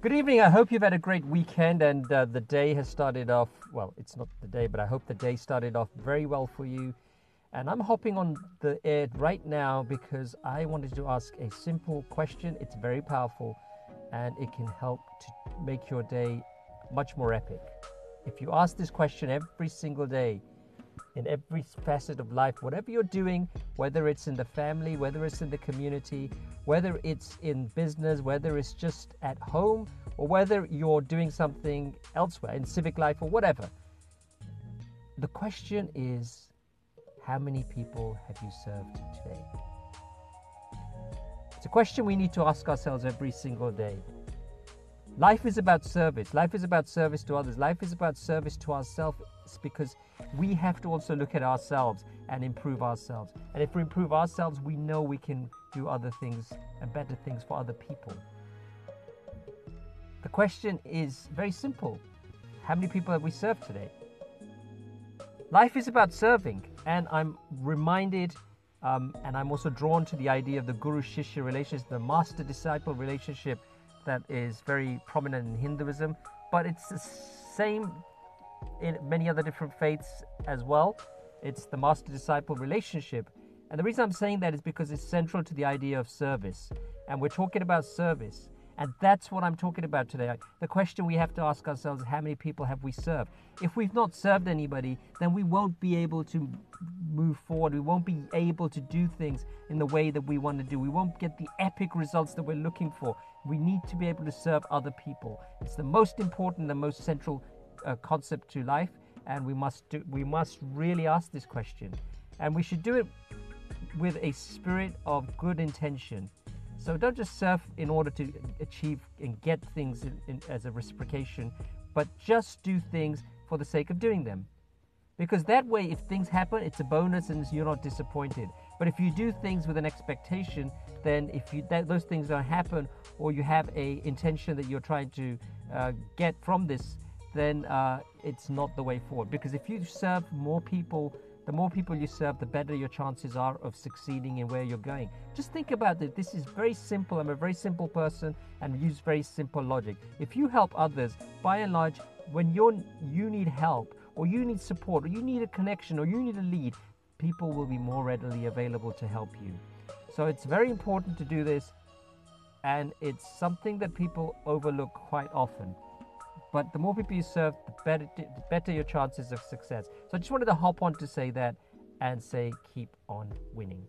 Good evening. I hope you've had a great weekend and uh, the day has started off. Well, it's not the day, but I hope the day started off very well for you. And I'm hopping on the air right now because I wanted to ask a simple question. It's very powerful and it can help to make your day much more epic. If you ask this question every single day, in every facet of life, whatever you're doing, whether it's in the family, whether it's in the community, whether it's in business, whether it's just at home, or whether you're doing something elsewhere in civic life or whatever. The question is how many people have you served today? It's a question we need to ask ourselves every single day. Life is about service. Life is about service to others. Life is about service to ourselves because we have to also look at ourselves and improve ourselves. And if we improve ourselves, we know we can do other things and better things for other people. The question is very simple How many people have we served today? Life is about serving, and I'm reminded um, and I'm also drawn to the idea of the guru shishya relationship, the master disciple relationship that is very prominent in Hinduism, but it's the same in many other different faiths as well. It's the master disciple relationship. And the reason I'm saying that is because it's central to the idea of service. And we're talking about service. And that's what I'm talking about today. The question we have to ask ourselves is how many people have we served? If we've not served anybody, then we won't be able to move forward. We won't be able to do things in the way that we want to do. We won't get the epic results that we're looking for. We need to be able to serve other people. It's the most important, the most central uh, concept to life, and we must do, we must really ask this question, and we should do it with a spirit of good intention. So don't just serve in order to achieve and get things in, in, as a reciprocation, but just do things for the sake of doing them. Because that way, if things happen, it's a bonus and you're not disappointed. But if you do things with an expectation, then if you, that, those things don't happen, or you have a intention that you're trying to uh, get from this, then uh, it's not the way forward. Because if you serve more people, the more people you serve, the better your chances are of succeeding in where you're going. Just think about it. This is very simple. I'm a very simple person and use very simple logic. If you help others, by and large, when you're, you need help, or you need support, or you need a connection, or you need a lead, people will be more readily available to help you. So it's very important to do this, and it's something that people overlook quite often. But the more people you serve, the better, the better your chances of success. So I just wanted to hop on to say that and say keep on winning.